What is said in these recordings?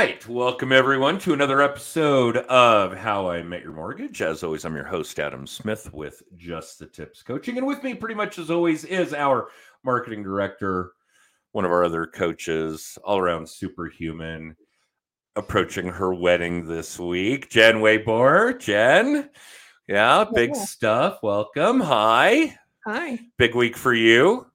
All right. Welcome, everyone, to another episode of How I Met Your Mortgage. As always, I'm your host, Adam Smith, with Just the Tips Coaching. And with me, pretty much as always, is our marketing director, one of our other coaches, all around superhuman, approaching her wedding this week, Jen Waybor. Jen, yeah, big Yeah. stuff. Welcome. Hi. Hi. Big week for you.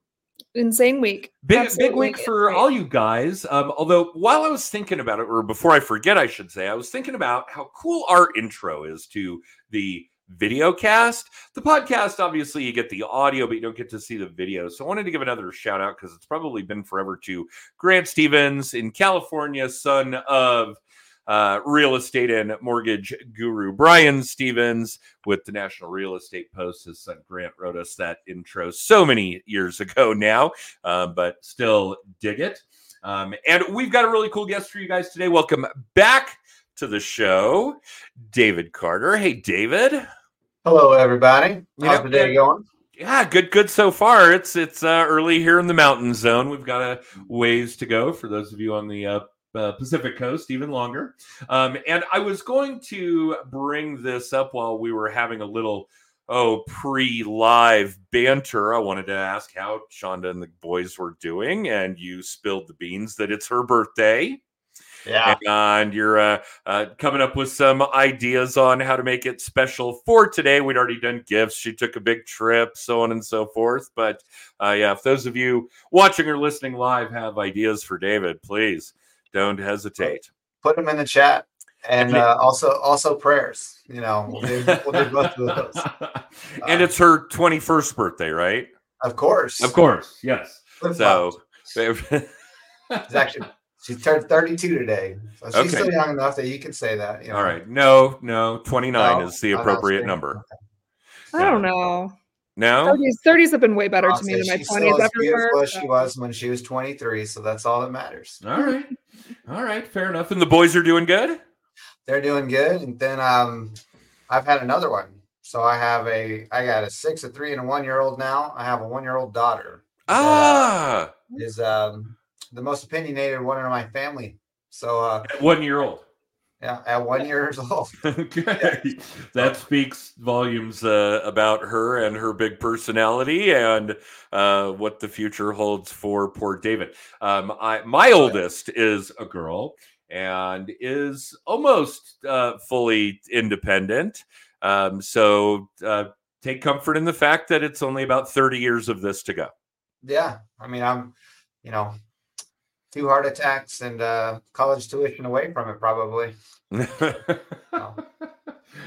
Insane week. Big big week for insane. all you guys. Um, although while I was thinking about it, or before I forget, I should say, I was thinking about how cool our intro is to the video cast. The podcast, obviously, you get the audio, but you don't get to see the video. So I wanted to give another shout out because it's probably been forever to Grant Stevens in California, son of uh, real estate and mortgage guru Brian Stevens with the National Real Estate Post. His son Grant wrote us that intro so many years ago now, uh, but still dig it. Um, and we've got a really cool guest for you guys today. Welcome back to the show, David Carter. Hey, David. Hello, everybody. How's the day going? Yeah, good, good so far. It's it's uh, early here in the mountain zone. We've got a ways to go for those of you on the uh, uh, Pacific Coast, even longer. Um, and I was going to bring this up while we were having a little oh pre-live banter. I wanted to ask how Shonda and the boys were doing, and you spilled the beans that it's her birthday Yeah. and you're uh, uh, coming up with some ideas on how to make it special for today. We'd already done gifts. She took a big trip, so on and so forth. But uh, yeah, if those of you watching or listening live have ideas for David, please don't hesitate. Put them in the chat, and And- uh, also also prayers. You know, we'll do, we'll do both of those. and it's her 21st birthday, right? Of course. Of course, yes. So. It's actually she turned 32 today, so she's Okay. still young enough that you can say that. You know. All right. No, no, 29 No, is the appropriate saying- number. I don't know. No? 30s, 30s have been way better I'll to me than my she's still 20s as beautiful everywhere. as she was when she was 23, so that's all that matters. All right. All right. Fair enough. And the boys are doing good? They're doing good, and then um, I've had another one. So I have a, I got a six, a three, and a one year old now. I have a one year old daughter. Ah, is um, the most opinionated one in my family. So uh, one year old. Yeah, at one years old. okay. That speaks volumes uh, about her and her big personality and uh, what the future holds for poor David. Um, I, my oldest is a girl and is almost uh, fully independent. Um, so uh, take comfort in the fact that it's only about 30 years of this to go. Yeah, I mean, I'm, you know, two heart attacks and uh, college tuition away from it, probably. now,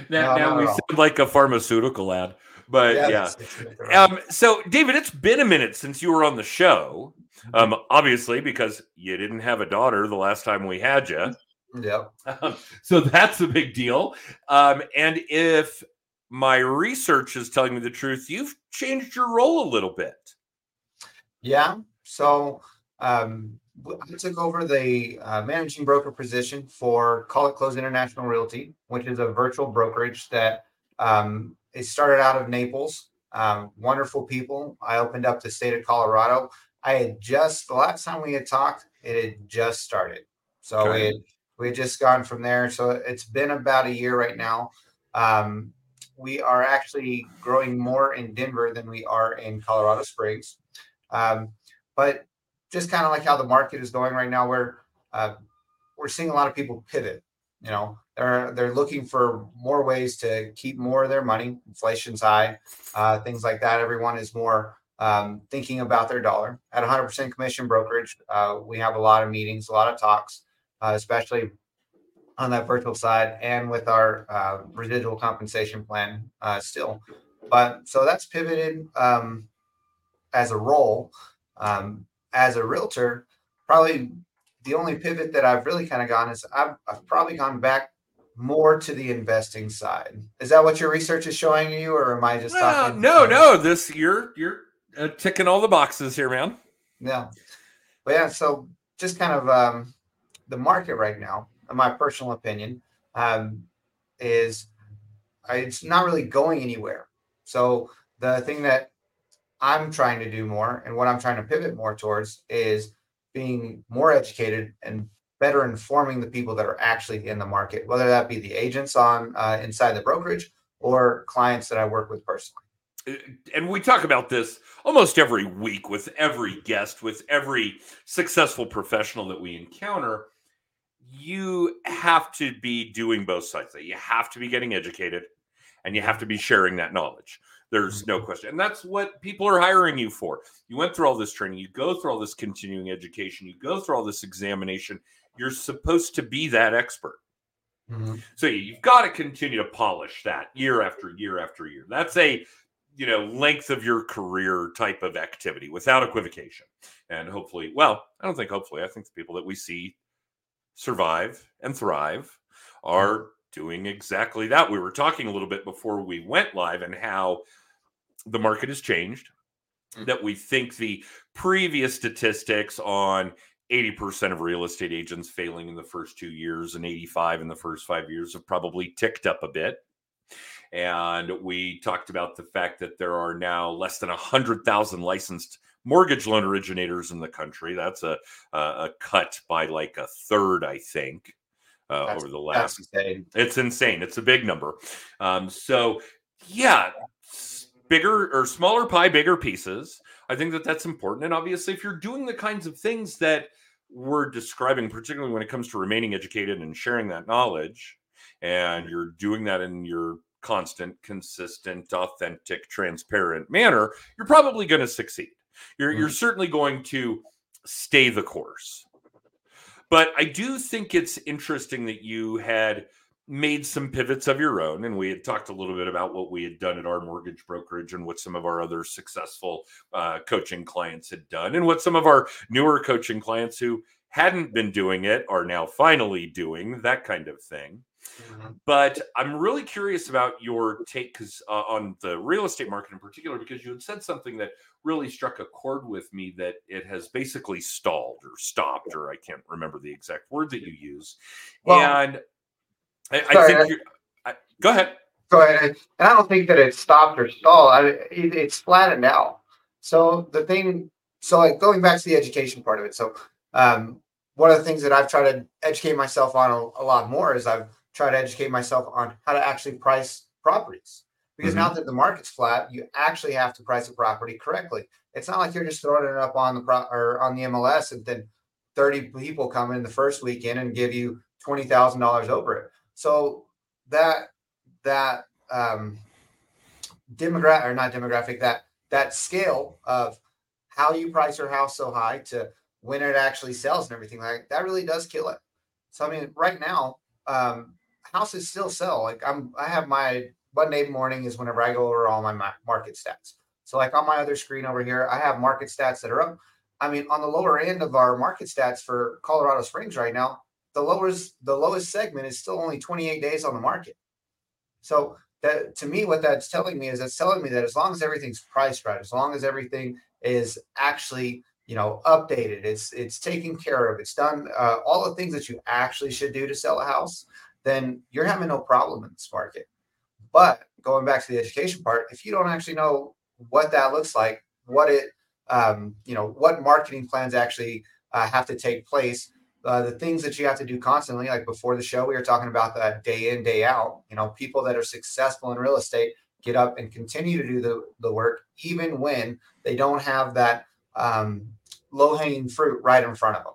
No, now we sound like a pharmaceutical ad, but yeah. it's- it's- Um, so, David, it's been a minute since you were on the show. Um, obviously, because you didn't have a daughter the last time we had you. yep. Um, so that's a big deal. Um, and if my research is telling me the truth, you've changed your role a little bit. Yeah. So um, w- I took over the uh, managing broker position for Call It Closed International Realty, which is a virtual brokerage that um, it started out of Naples. Um, wonderful people. I opened up the state of Colorado. I had just the last time we had talked, it had just started. So Okay. we had we had just gone from there. So it's been about a year right now. Um, we are actually growing more in Denver than we are in Colorado Springs. Um, but just kind of like how the market is going right now, where uh, we're seeing a lot of people pivot. You know, they're they're looking for more ways to keep more of their money. Inflation's high, uh, things like that. Everyone is more um, thinking about their dollar. At 100% commission brokerage, uh, we have a lot of meetings, a lot of talks, uh, especially on that virtual side and with our uh, residual compensation plan uh, still. But so that's pivoted um, as a role. Um, as a realtor, probably the only pivot that I've really kind of gone is I've, I've probably gone back more to the investing side. Is that what your research is showing you, or am I just talking? no, no, this you're you're uh, ticking all the boxes here, man. Yeah. But yeah, so just kind of um, the market right now, in my personal opinion, um, is it's not really going anywhere. So the thing that I'm trying to do more and what I'm trying to pivot more towards is being more educated and better informing the people that are actually in the market, whether that be the agents on uh, inside the brokerage or clients that I work with personally. Uh, and we talk about this almost every week with every guest, with every successful professional that we encounter. You have to be doing both sides. You have to be getting educated and you have to be sharing that knowledge. There's no mm-hmm. question. And that's what people are hiring you for. You went through all this training, you go through all this continuing education, you go through all this examination. You're supposed to be that expert. Mm-hmm. So you've got to continue to polish that year after year after year. That's a you know length of your career type of activity without equivocation. And hopefully, well, I don't think hopefully. I think the people that we see survive and thrive are. Doing exactly that. We were talking a little bit before we went live and how the market has changed. Mm. That we think the previous statistics on 80% of real estate agents failing in the first two years and 85 in the first five years have probably ticked up a bit. And we talked about the fact that there are now less than 100,000 licensed mortgage loan originators in the country. That's a, a, a cut by like a third, I think, uh, over the last. Insane. It's insane. It's a big number. Um, so, yeah, bigger or smaller pie, bigger pieces. I think that that's important. And obviously, if you're doing the kinds of things that we're describing, particularly when it comes to remaining educated and sharing that knowledge, and you're doing that in your constant, consistent, authentic, transparent manner, you're probably going to succeed. You're, mm-hmm. you're certainly going to stay the course. But I do think it's interesting that you had made some pivots of your own. And we had talked a little bit about what we had done at our mortgage brokerage and what some of our other successful uh, coaching clients had done, and what some of our newer coaching clients who hadn't been doing it are now finally doing that kind of thing. Mm-hmm. But I'm really curious about your take because uh, on the real estate market in particular, because you had said something that really struck a chord with me that it has basically stalled or stopped, or I can't remember the exact word that you use. Well, and I, I think you go ahead. Go ahead. And I don't think that it's stopped or stalled. I, it, it's flattened out. So the thing, so like going back to the education part of it. So um, one of the things that I've tried to educate myself on a, a, lot more is I've tried to educate myself on how to actually price properties. Because mm-hmm. now that the market's flat, you actually have to price a property correctly. It's not like you're just throwing it up on the pro or on the MLS and then 30 people come in the first weekend and give you $20,000 over it. So that that um, demographic or not demographic that that scale of how you price your house so high to when it actually sells and everything like that really does kill it. So I mean, right now, um, houses still sell. Like I'm, I have my Monday morning is whenever I go over all my market stats. So like on my other screen over here, I have market stats that are up. I mean, on the lower end of our market stats for Colorado Springs right now, the lowest the lowest segment is still only 28 days on the market. So that to me, what that's telling me is that's telling me that as long as everything's priced right, as long as everything is actually you know updated, it's it's taken care of, it's done uh, all the things that you actually should do to sell a house, then you're having no problem in this market. But going back to the education part, if you don't actually know what that looks like, what it um, you know what marketing plans actually uh, have to take place uh, the things that you have to do constantly, like before the show, we were talking about that day in, day out. You know, people that are successful in real estate get up and continue to do the, the work, even when they don't have that um, low hanging fruit right in front of them.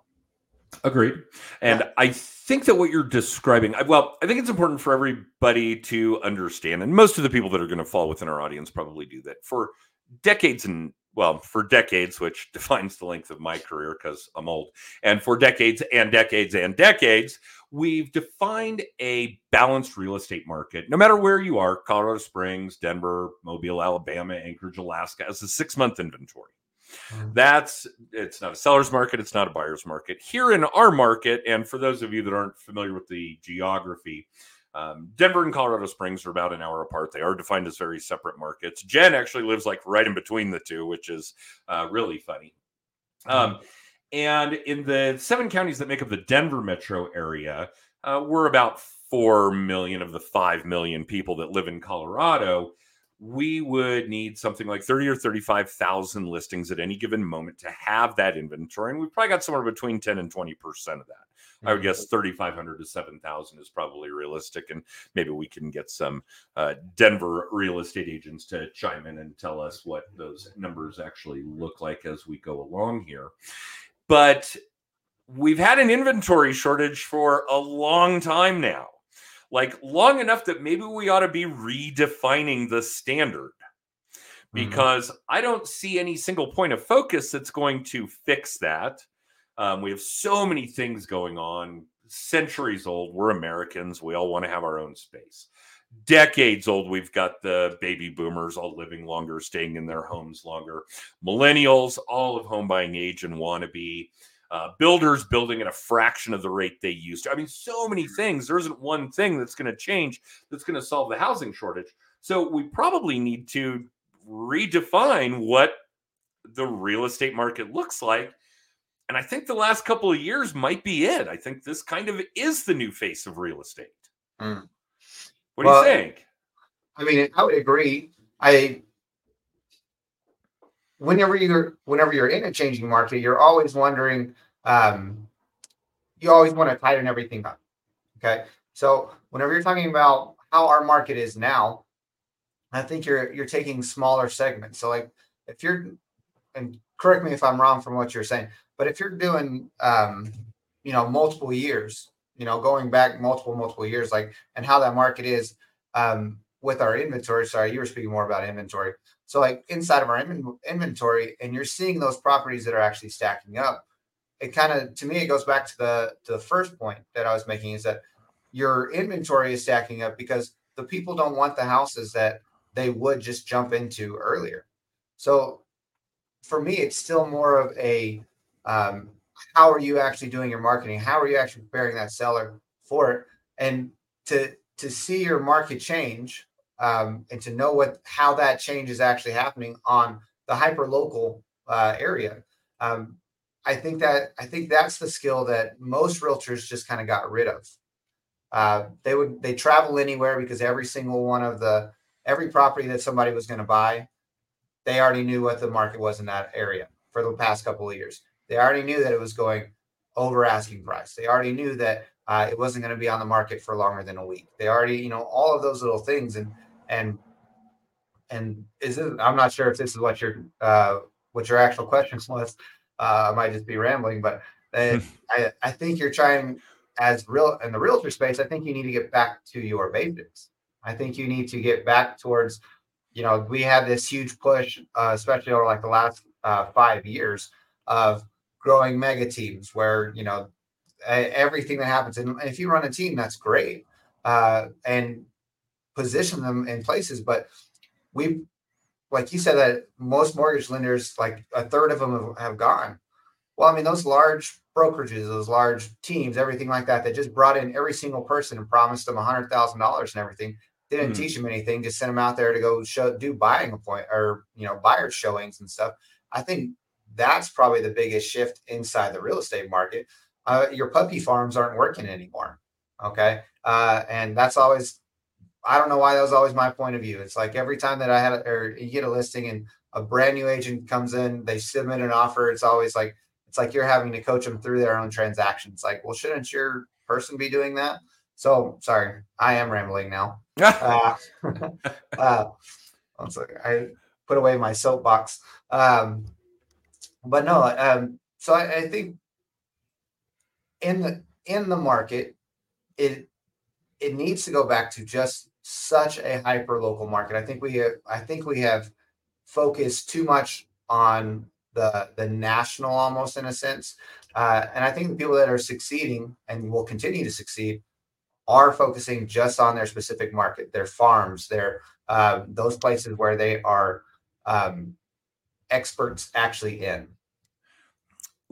Agreed. And yeah. I think that what you're describing, well, I think it's important for everybody to understand, and most of the people that are going to fall within our audience probably do that. For decades and well, for decades, which defines the length of my career because I'm old, and for decades and decades and decades, we've defined a balanced real estate market, no matter where you are Colorado Springs, Denver, Mobile, Alabama, Anchorage, Alaska, as a six month inventory. Mm-hmm. That's it's not a seller's market, it's not a buyer's market. Here in our market, and for those of you that aren't familiar with the geography, um, Denver and Colorado Springs are about an hour apart. They are defined as very separate markets. Jen actually lives like right in between the two, which is uh, really funny. Um, and in the seven counties that make up the Denver metro area, uh, we're about 4 million of the 5 million people that live in Colorado. We would need something like 30 or 35,000 listings at any given moment to have that inventory. And we've probably got somewhere between 10 and 20% of that. I would guess 3,500 to 7,000 is probably realistic. And maybe we can get some uh, Denver real estate agents to chime in and tell us what those numbers actually look like as we go along here. But we've had an inventory shortage for a long time now like long enough that maybe we ought to be redefining the standard Mm-hmm. because I don't see any single point of focus that's going to fix that. Um, we have so many things going on, centuries old. We're Americans. We all want to have our own space. Decades old, we've got the baby boomers all living longer, staying in their homes longer. Millennials, all of home buying age and want to be uh, builders building at a fraction of the rate they used to. I mean, so many things. There isn't one thing that's going to change that's going to solve the housing shortage. So we probably need to redefine what the real estate market looks like. And I think the last couple of years might be it. I think this kind of is the new face of real estate. Mm. What Well, do you think? I mean, I would agree. I whenever you're whenever you're in a changing market, you're always wondering. Um, you always want to tighten everything up. Okay, so whenever you're talking about how our market is now, I think you're you're taking smaller segments. So like if you're and correct me if I'm wrong from what you're saying, but if you're doing um, you know multiple years, you know going back multiple multiple years, like and how that market is um, with our inventory. Sorry, you were speaking more about inventory. So like inside of our inven- inventory, and you're seeing those properties that are actually stacking up. It kind of to me it goes back to the to the first point that I was making is that your inventory is stacking up because the people don't want the houses that they would just jump into earlier. So for me, it's still more of a um, how are you actually doing your marketing? How are you actually preparing that seller for it? And to to see your market change um, and to know what how that change is actually happening on the hyper local uh, area. Um, I think that I think that's the skill that most realtors just kind of got rid of. Uh, they would they travel anywhere because every single one of the every property that somebody was going to buy, they already knew what the market was in that area for the past couple of years. They already knew that it was going over asking price. They already knew that uh, it wasn't going to be on the market for longer than a week. They already, you know, all of those little things and and and is it? I'm not sure if this is what your uh, what your actual question was. Uh, I might just be rambling, but I I think you're trying as real in the realtor space. I think you need to get back to your basics. I think you need to get back towards, you know, we had this huge push, uh, especially over like the last uh, five years of growing mega teams where you know everything that happens and if you run a team that's great uh, and position them in places but we like you said that most mortgage lenders like a third of them have, have gone well i mean those large brokerages those large teams everything like that that just brought in every single person and promised them a hundred thousand dollars and everything didn't Mhm. teach them anything just sent them out there to go show do buying appoint or you know buyer showings and stuff i think that's probably the biggest shift inside the real estate market. Uh, your puppy farms aren't working anymore. Okay. Uh, and that's always, I don't know why that was always my point of view. It's like every time that I had, a, or you get a listing and a brand new agent comes in, they submit an offer. It's always like, it's like you're having to coach them through their own transactions. Like, well, shouldn't your person be doing that? So sorry, I am rambling now. Uh, uh. I put away my soapbox. Um, but no, um, so I, I think in the in the market, it it needs to go back to just such a hyper local market. I think we have, I think we have focused too much on the the national almost in a sense, uh, and I think the people that are succeeding and will continue to succeed are focusing just on their specific market, their farms, their uh, those places where they are um, experts actually in.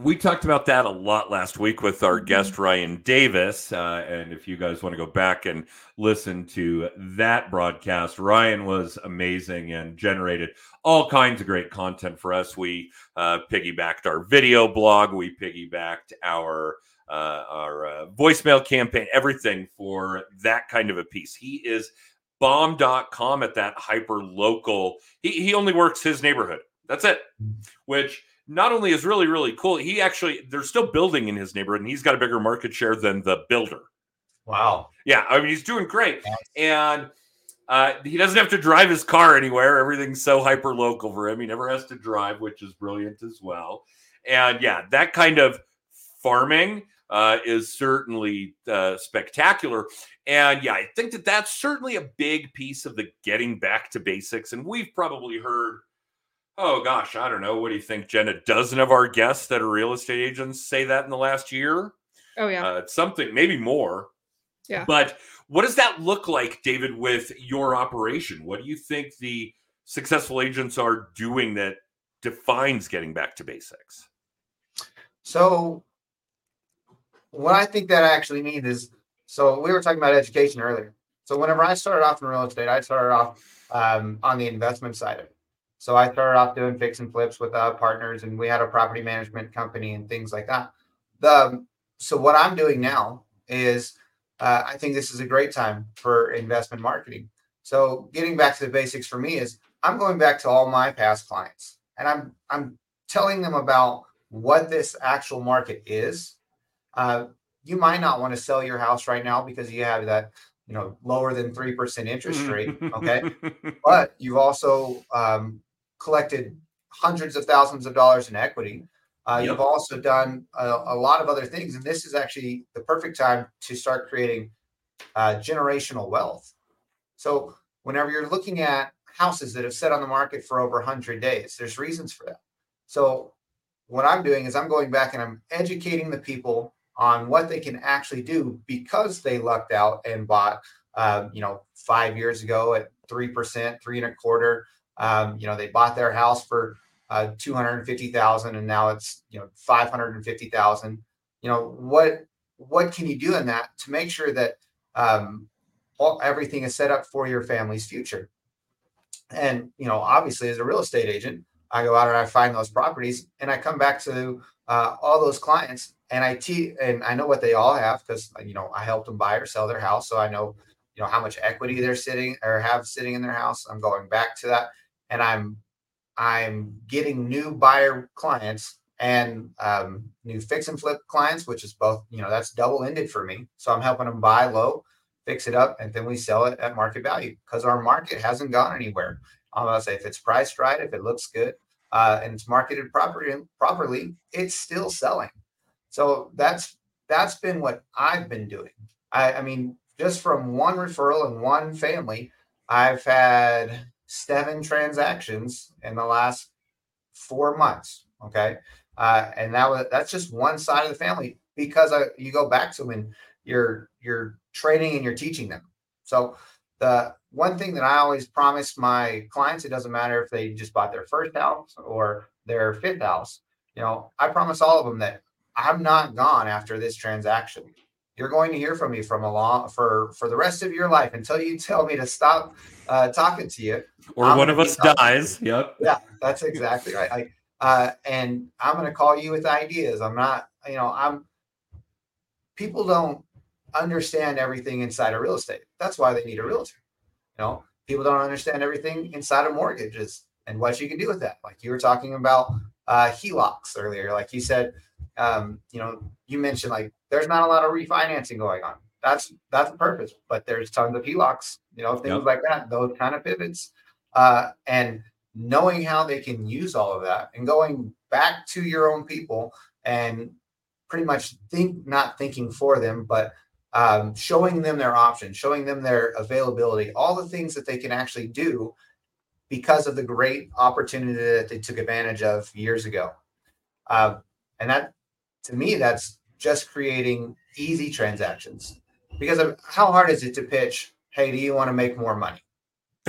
We talked about that a lot last week with our Mhm. guest Ryan Davis, uh, and if you guys want to go back and listen to that broadcast, Ryan was amazing and generated all kinds of great content for us. We uh, piggybacked our video blog, we piggybacked our uh, our uh, voicemail campaign, everything for that kind of a piece. He is bomb.com at that hyper local. He, he only works his neighborhood. That's it. Which not only is really, really cool, he actually, they're still building in his neighborhood and he's got a bigger market share than the builder. Wow. Yeah. I mean, he's doing great. And uh, he doesn't have to drive his car anywhere. Everything's so hyper local for him. He never has to drive, which is brilliant as well. And yeah, that kind of farming uh, is certainly uh, spectacular. And yeah, I think that that's certainly a big piece of the getting back to basics. And we've probably heard, oh gosh, I don't know. What do you think, Jen? A dozen of our guests that are real estate agents say that in the last year. Oh yeah. Uh, something, maybe more. Yeah. But what does that look like, David, with your operation? What do you think the successful agents are doing that defines getting back to basics? So, what I think that actually means is so we were talking about education earlier. So, whenever I started off in real estate, I started off um, on the investment side of it. So, I started off doing fix and flips with uh, partners, and we had a property management company and things like that. The so what I'm doing now is uh, I think this is a great time for investment marketing. So, getting back to the basics for me is I'm going back to all my past clients, and I'm I'm telling them about what this actual market is. Uh, you might not want to sell your house right now because you have that, you know, lower than 3% interest rate. Okay. but you've also um, collected hundreds of thousands of dollars in equity. Uh, Yep. You've also done a, a lot of other things. And this is actually the perfect time to start creating uh, generational wealth. So, whenever you're looking at houses that have set on the market for over 100 days, there's reasons for that. So, what I'm doing is I'm going back and I'm educating the people on what they can actually do because they lucked out and bought, um, you know, five years ago at three percent, three and a quarter. Um, you know, they bought their house for uh, two hundred fifty thousand, and now it's you know five hundred and fifty thousand. You know what? What can you do in that to make sure that um, all, everything is set up for your family's future? And you know, obviously, as a real estate agent, I go out and I find those properties, and I come back to uh, all those clients, and I te- and I know what they all have because you know I helped them buy or sell their house, so I know you know how much equity they're sitting or have sitting in their house. I'm going back to that, and I'm I'm getting new buyer clients and um, new fix and flip clients, which is both you know that's double ended for me. So I'm helping them buy low, fix it up, and then we sell it at market value because our market hasn't gone anywhere. I'm gonna say if it's priced right, if it looks good, uh, and it's marketed properly, properly, it's still selling. So that's that's been what I've been doing. I, I mean, just from one referral and one family, I've had seven transactions in the last four months. Okay, uh, and that was that's just one side of the family because I, you go back to when you're you're training and you're teaching them. So the one thing that I always promise my clients, it doesn't matter if they just bought their first house or their fifth house. You know, I promise all of them that I'm not gone after this transaction. You're going to hear from me from a long for for the rest of your life until you tell me to stop uh, talking to you. Or I'm one of us dies. Yep. Yeah, that's exactly right. I, uh, and I'm going to call you with ideas. I'm not, you know, I'm. People don't understand everything inside of real estate. That's why they need a realtor. You know, people don't understand everything inside of mortgages and what you can do with that. Like you were talking about uh, HELOCs earlier. Like you said, um, you know, you mentioned like there's not a lot of refinancing going on. That's that's the purpose, but there's tons of HELOCs. You know, things Yep. like that. Those kind of pivots, uh, and knowing how they can use all of that and going back to your own people and pretty much think not thinking for them, but um, showing them their options, showing them their availability, all the things that they can actually do because of the great opportunity that they took advantage of years ago. Um, and that, to me, that's just creating easy transactions. Because of how hard is it to pitch? Hey, do you want to make more money?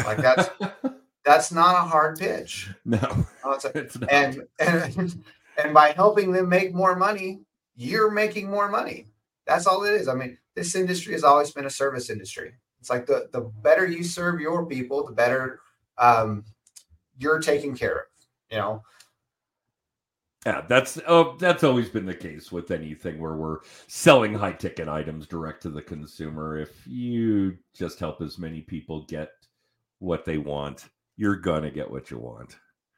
Like that's that's not a hard pitch. no, Oh, it's a- and and and by helping them make more money, you're making more money. That's all it is. I mean, this industry has always been a service industry. It's like the the better you serve your people, the better um, you're taken care of. You know, Yeah, that's oh, that's always been the case with anything where we're selling high ticket items direct to the consumer. If you just help as many people get what they want, you're gonna get what you want.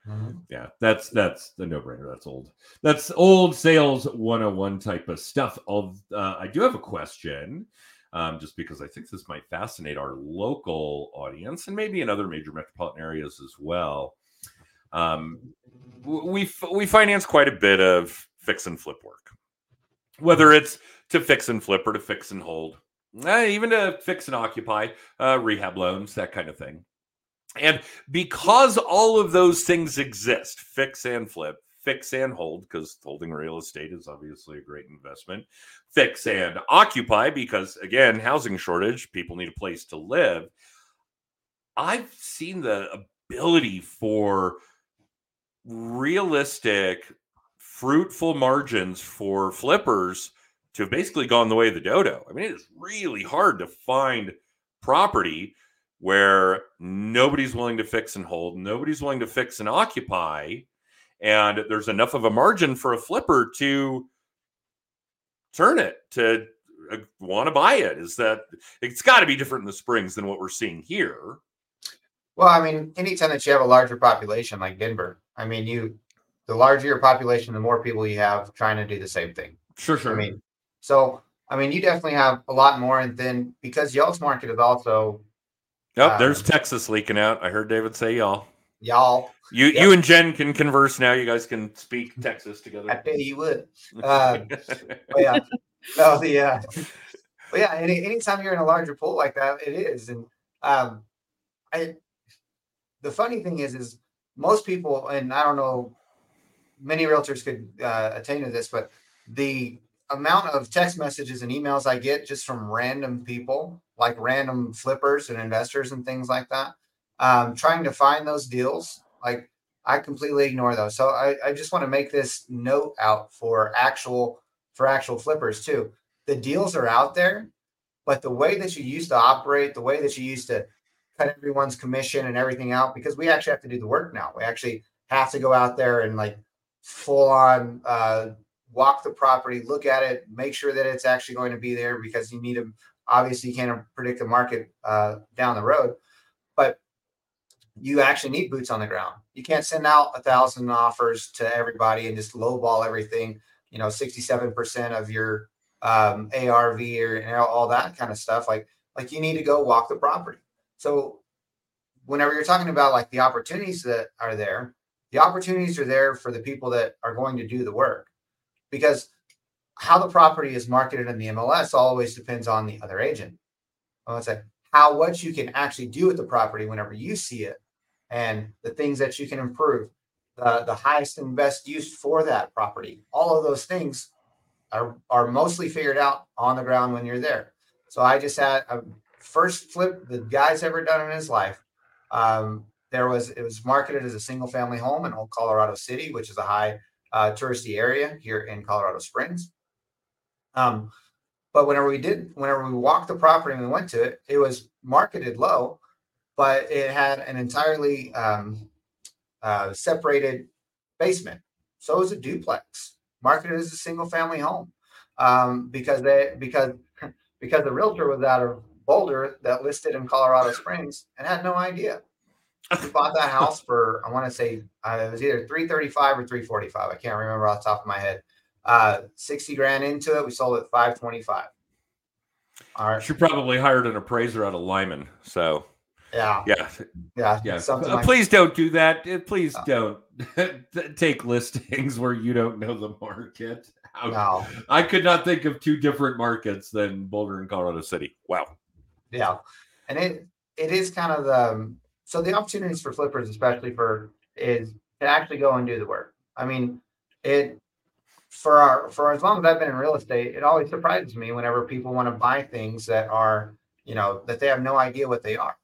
Mhm. Yeah, that's that's the no brainer. That's old. That's old sales 101 type of stuff. Of uh, I do have a question, um, just because I think this might fascinate our local audience and maybe in other major metropolitan areas as well. Um, we we finance quite a bit of fix and flip work, whether it's to fix and flip or to fix and hold, eh, even to fix and occupy, uh, rehab loans, that kind of thing. And because all of those things exist, fix and flip, fix and hold, because holding real estate is obviously a great investment, fix and occupy, because again, housing shortage, people need a place to live. I've seen the ability for realistic, fruitful margins for flippers to have basically gone the way of the dodo. I mean, it is really hard to find property where nobody's willing to fix and hold, nobody's willing to fix and occupy, and there's enough of a margin for a flipper to turn it to uh, want to buy it. Is that it's got to be different in the springs than what we're seeing here? Well, I mean, anytime that you have a larger population like Denver, I mean, you the larger your population, the more people you have trying to do the same thing. Sure, sure. I mean, so I mean, you definitely have a lot more, and then because y'all's market is also Oh, there's Um, Texas leaking out. I heard David say y'all. y'all. You Yep. you and Jen can converse now. You guys can speak Texas together. I tell you would. Uh, yeah, no, the uh, but yeah, any anytime you're in a larger pool like that, it is, and um, I. The funny thing is, is most people, and I don't know, many realtors could uh, attain to this, but the amount of text messages and emails I get just from random people, like random flippers and investors and things like that, um, trying to find those deals, like I completely ignore those. So I, I just want to make this note out for actual for actual flippers too. The deals are out there, but the way that you used to operate, the way that you used to cut everyone's commission and everything out, because we actually have to do the work now. We actually have to go out there and like full on uh, walk the property, look at it, make sure that it's actually going to be there because you need to obviously you can't predict the market uh, down the road, but you actually need boots on the ground. You can't send out a thousand offers to everybody and just lowball everything. You know, sixty-seven percent of your um, ARV or all that kind of stuff. Like, like you need to go walk the property. So, whenever you're talking about like the opportunities that are there, the opportunities are there for the people that are going to do the work, because how the property is marketed in the MLS always depends on the other agent. I to say how what you can actually do with the property whenever you see it and the things that you can improve, the, the highest and best use for that property. All of those things are, are mostly figured out on the ground when you're there. So I just had a first flip the guy's ever done in his life. Um, there was it was marketed as a single family home in Old Colorado City, which is a high uh, touristy area here in Colorado Springs. Um, but whenever we did, whenever we walked the property and we went to it, it was marketed low, but it had an entirely um, uh, separated basement. So it was a duplex, marketed as a single family home, um, because they because because the realtor was out of Boulder that listed in Colorado Springs and had no idea. We bought that house for I want to say uh, it was either three thirty five or three forty five. I can't remember off the top of my head. Uh, sixty grand into it, we sold it five twenty five. All right. She probably hired an appraiser out of Limon. So Yeah. yeah, Yeah. yeah. Uh, like please don't do that. Uh, Please No. don't take listings where you don't know the market. How- no. I could not think of two different markets than Boulder and Colorado City. Wow. Yeah. And it it is kind of the so the opportunities for flippers, especially for is to actually go and do the work. I mean, it for our for as long as I've been in real estate, it always surprises me whenever people want to buy things that are, you know, that they have no idea what they are.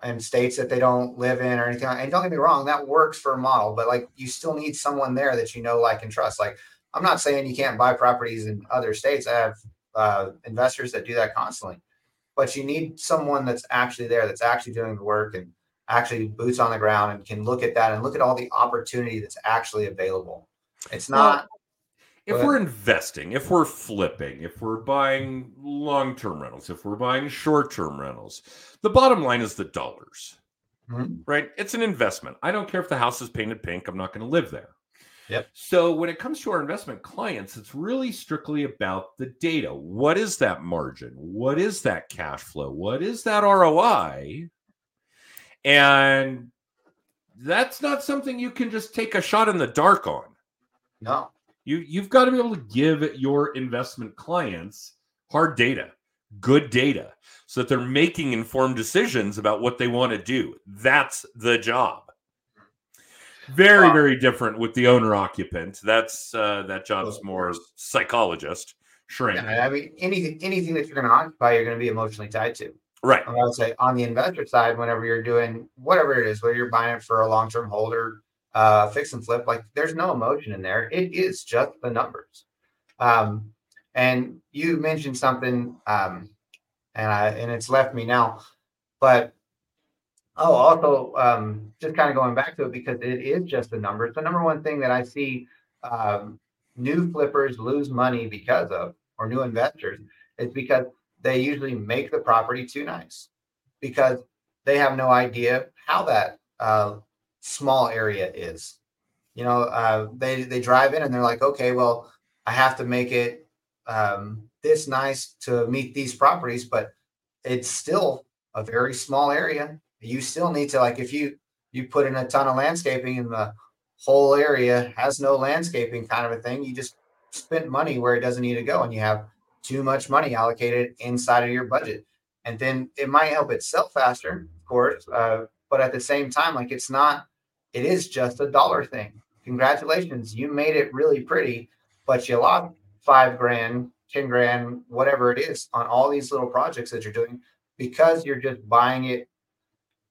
And states that they don't live in or anything. And don't get me wrong, that works for a model, but like you still need someone there that you know, like, and trust. Like, I'm not saying you can't buy properties in other states. I have uh, investors that do that constantly, but you need someone that's actually there, that's actually doing the work and actually boots on the ground and can look at that and look at all the opportunity that's actually available. It's Well, not. if we're investing, if we're flipping, if we're buying long term rentals, if we're buying short term rentals, the bottom line is the dollars, Mhm. right? It's an investment. I don't care if the house is painted pink, I'm not going to live there. Yep. So when it comes to our investment clients, it's really strictly about the data. What is that margin? What is that cash flow? What is that ROI? And that's not something you can just take a shot in the dark on no. you you've got to be able to give your investment clients hard data good data so that they're making informed decisions about what they want to do that's the job very very different with the owner occupant that's uh that job's more psychologist shrink Yeah, I mean, anything anything that you're going to occupy, you're going to be emotionally tied to. right I would say on the investor side, whenever you're doing whatever it is, whether you're buying it for a long term holder, uh, fix and flip, like there's no emotion in there. It is just the numbers. Um, and you mentioned something, um, and I and it's left me now, but oh, also um, just kind of going back to it because it is just the numbers. The number one thing that I see um, new flippers lose money because of, or new investors, is because they usually make the property too nice because they have no idea how that uh, small area is. You know, uh, they they drive in and they're like, okay, well, I have to make it um, this nice to meet these properties, but it's still a very small area. You still need to like if you you put in a ton of landscaping and the whole area has no landscaping kind of a thing, you just spent money where it doesn't need to go, and you have too much money allocated inside of your budget. And then it might help it sell faster, of course, uh, but at the same time, like it's not, it is just a dollar thing. Congratulations, you made it really pretty, but you lost five grand, 10 grand, whatever it is on all these little projects that you're doing because you're just buying it.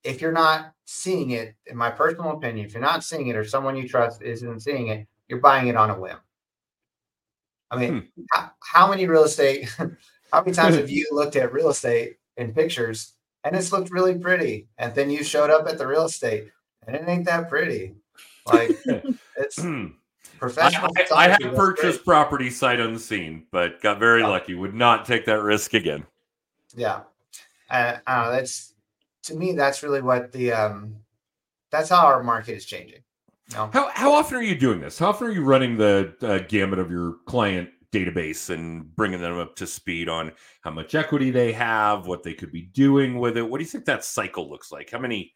If you're not seeing it, in my personal opinion, if you're not seeing it or someone you trust isn't seeing it, you're buying it on a whim. I mean, how, how many real estate, how many times have you looked at real estate in pictures and it's looked really pretty? And then you showed up at the real estate and it ain't that pretty. Like it's I, professional. I- I photography have purchased property sight unseen but got very Oh. lucky would not take that risk again Yeah. Uh, I don't know. That's to me, that's really what the, um, that's how our market is changing. You know? How how often are you doing this? How often are you running the uh, gamut of your client database and bringing them up to speed on how much equity they have, what they could be doing with it? What do you think that cycle looks like? How many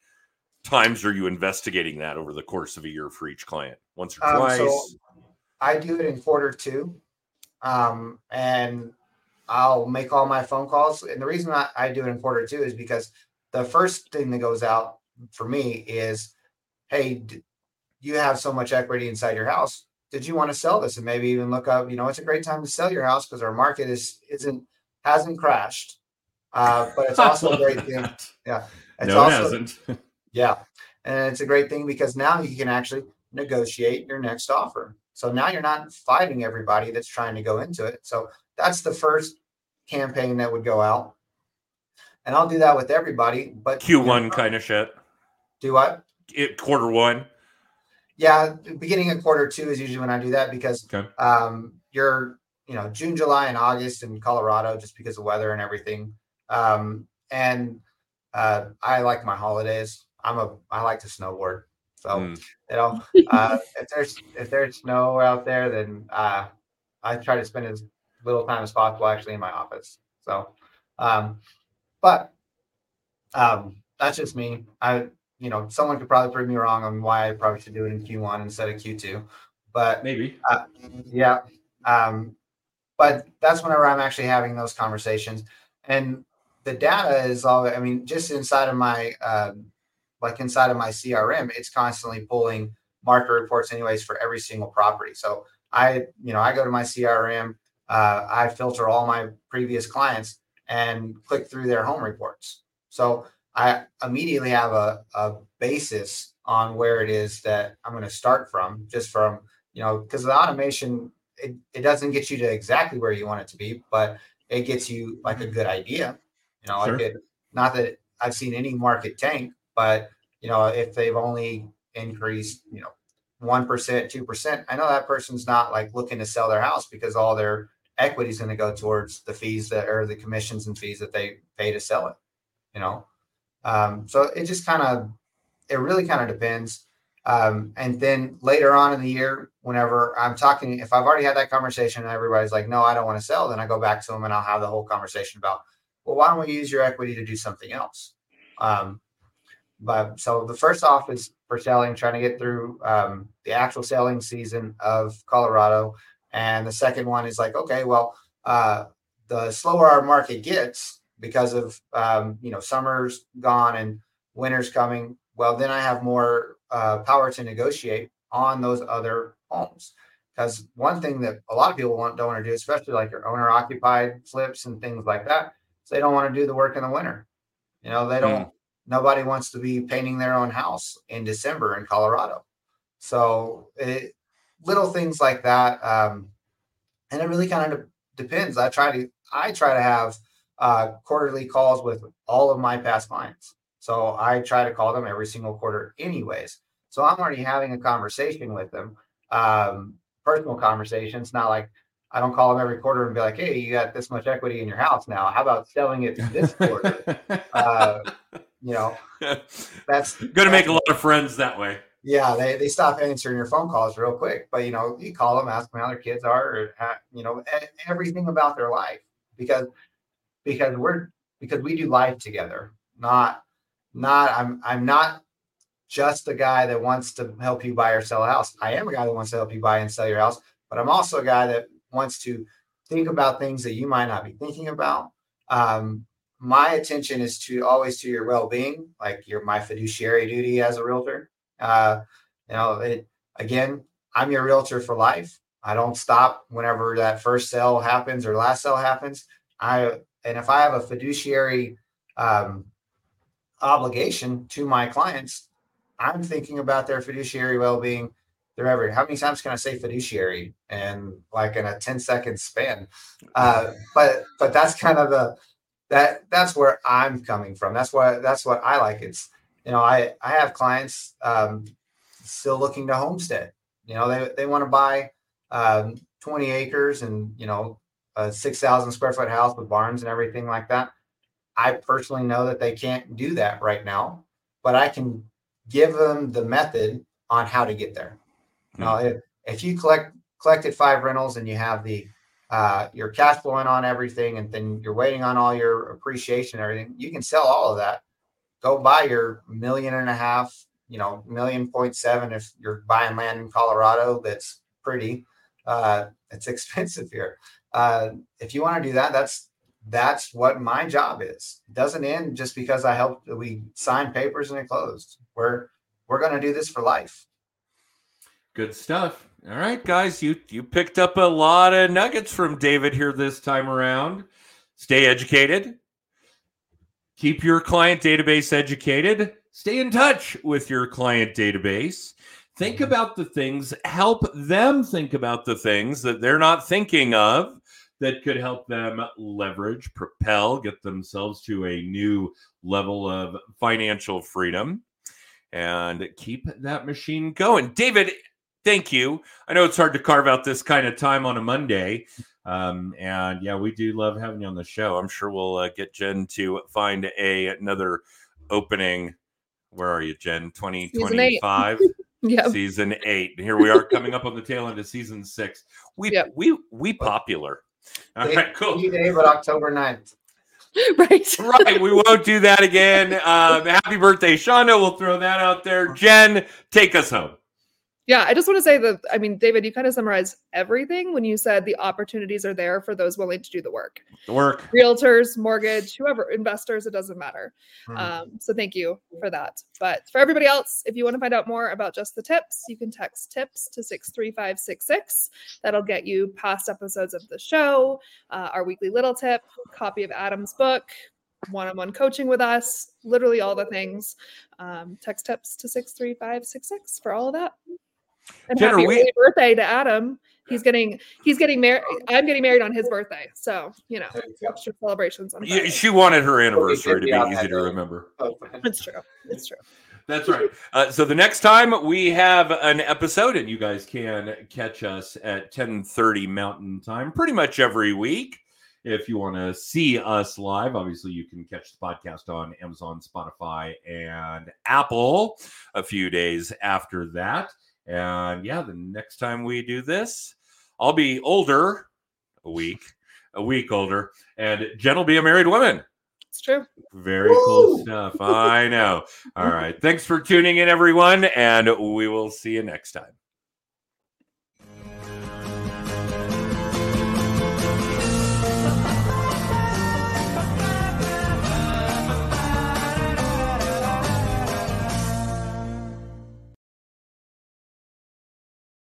times are you investigating that over the course of a year for each client? Once or Um, twice? so I do it in quarter two, um, and I'll make all my phone calls. And the reason I, I do it in quarter two is because the first thing that goes out for me is, hey, you have so much equity inside your house. Did you want to sell this? And maybe even look up. You know, it's a great time to sell your house because our market is isn't hasn't crashed, uh, but it's also a great thing. that. It's no, it also, hasn't. yeah. And it's a great thing because now you can actually negotiate your next offer. So now you're not fighting everybody that's trying to go into it. So that's the first campaign that would go out. And I'll do that with everybody. But you know, Q1 kind of shit. do what? It, quarter one. Yeah, beginning of quarter two is usually when I do that because Okay. um, you're, you know, June, July, and August in Colorado just because of weather and everything. Um, and uh, I like my holidays. I'm a I like to snowboard. So Mm. you know, uh, if there's if there's snow out there, then uh, I try to spend as little time as possible actually in my office. So, um, but um, that's just me. I you know someone could probably prove me wrong on why I probably should do it in Q1 instead of Q2. But Maybe. yeah. Um, but that's whenever I'm actually having those conversations. And the data is all, I mean, just inside of my, um, like inside of my CRM, it's constantly pulling market reports anyways for every single property. So I, you know, I go to my CRM, uh, I filter all my previous clients and click through their home reports. So I immediately have a, a basis on where it is that I'm going to start from, just from you know, because the automation it, it doesn't get you to exactly where you want it to be, but it gets you like a good idea. You know, Sure. like it, not that I've seen any market tank, but you know, if they've only increased, you know, one percent, two percent, I know that person's not like looking to sell their house because all their equity is going to go towards the fees that or the commissions and fees that they pay to sell it. You know, um, so it just kind of it really kind of depends. Um, and then later on in the year, whenever I'm talking, if I've already had that conversation and everybody's like, no, I don't want to sell, then I go back to them and I'll have the whole conversation about, well, why don't we use your equity to do something else? Um, but so the first off is for selling, trying to get through um, the actual selling season of Colorado. And the second one is like, okay, well, uh, the slower our market gets because of, um, you know, summer's gone and winter's coming, well, then I have more uh, power to negotiate on those other homes. Because one thing that a lot of people want, don't want to do, especially like your owner occupied flips and things like that, is they don't want to do the work in the winter. You know, they don't, mm. nobody wants to be painting their own house in December in Colorado. So it, little things like that. Um, and it really kind of depends. I try to, I try to have uh, quarterly calls with all of my past clients. So I try to call them every single quarter, anyways. So I'm already having a conversation with them, um, personal conversations, not like I don't call them every quarter and be like, "Hey, you got this much equity in your house now. How about selling it this quarter?" uh, you know, that's going to make a lot of friends that way. Yeah, they, they stop answering your phone calls real quick. But you know, you call them, ask them how their kids are, or you know, everything about their life because because we're because we do life together, not not I'm I'm not just a guy that wants to help you buy or sell a house. I am a guy that wants to help you buy and sell your house, but I'm also a guy that wants to think about things that you might not be thinking about. Um, my attention is to always to your well-being, like your my fiduciary duty as a realtor. Uh, you know, it, again, I'm your realtor for life. I don't stop whenever that first sale happens or last sale happens. I and if I have a fiduciary um, obligation to my clients, I'm thinking about their fiduciary well-being. They're ever how many times can I say fiduciary and like in a 10 second span? Uh, but but that's kind of the that that's where I'm coming from. That's what that's what I like. It's you know I I have clients um, still looking to homestead. You know they they want to buy um, 20 acres and you know a 6,000 square foot house with barns and everything like that. I personally know that they can't do that right now, but I can give them the method on how to get there. Mm-hmm. Now, if, if you collect collected five rentals and you have the uh, your cash flowing on everything, and then you're waiting on all your appreciation and everything, you can sell all of that. Go buy your million and a half, you know, million point seven if you're buying land in Colorado that's pretty. Uh, it's expensive here. Uh, if you want to do that, that's that's what my job is. It doesn't end just because I helped we sign papers and it closed. We're we're to do this for life. Good stuff. All right, guys, you you picked up a lot of nuggets from David here this time around. Stay educated. Keep your client database educated. Stay in touch with your client database. Think mm-hmm. about the things, help them think about the things that they're not thinking of that could help them leverage, propel, get themselves to a new level of financial freedom and keep that machine going. David, thank you. I know it's hard to carve out this kind of time on a Monday. Um, and yeah, we do love having you on the show. I'm sure we'll uh, get Jen to find a another opening. Where are you, Jen? 2025. yeah. Season eight. Here we are coming up on the tail end of season six. We yep. we we popular. All right, cool. Day, but October 9th. right. right. We won't do that again. Um, happy birthday, Shonda. We'll throw that out there. Jen, take us home yeah, I just want to say that I mean, David, you kind of summarized everything when you said the opportunities are there for those willing to do the work. The work. Realtors, mortgage, whoever, investors, it doesn't matter. Hmm. Um, so thank you for that. But for everybody else, if you want to find out more about just the tips, you can text tips to 63566. That'll get you past episodes of the show, uh, our weekly little tip, copy of Adam's book, one-on-one coaching with us, literally all the things. Um, text tips to 63566 for all of that. And Jenna, happy we... birthday to Adam. He's getting he's getting married. I'm getting married on his birthday, so you know extra celebrations on. Yeah, she wanted her anniversary to be easy to remember. It's true. It's true. That's right. Uh, so the next time we have an episode, and you guys can catch us at 10:30 Mountain Time, pretty much every week. If you want to see us live, obviously you can catch the podcast on Amazon, Spotify, and Apple a few days after that. And yeah, the next time we do this, I'll be older, a week, a week older, and Jen will be a married woman. It's true. Very cool stuff. I know. All right. Thanks for tuning in, everyone, and we will see you next time.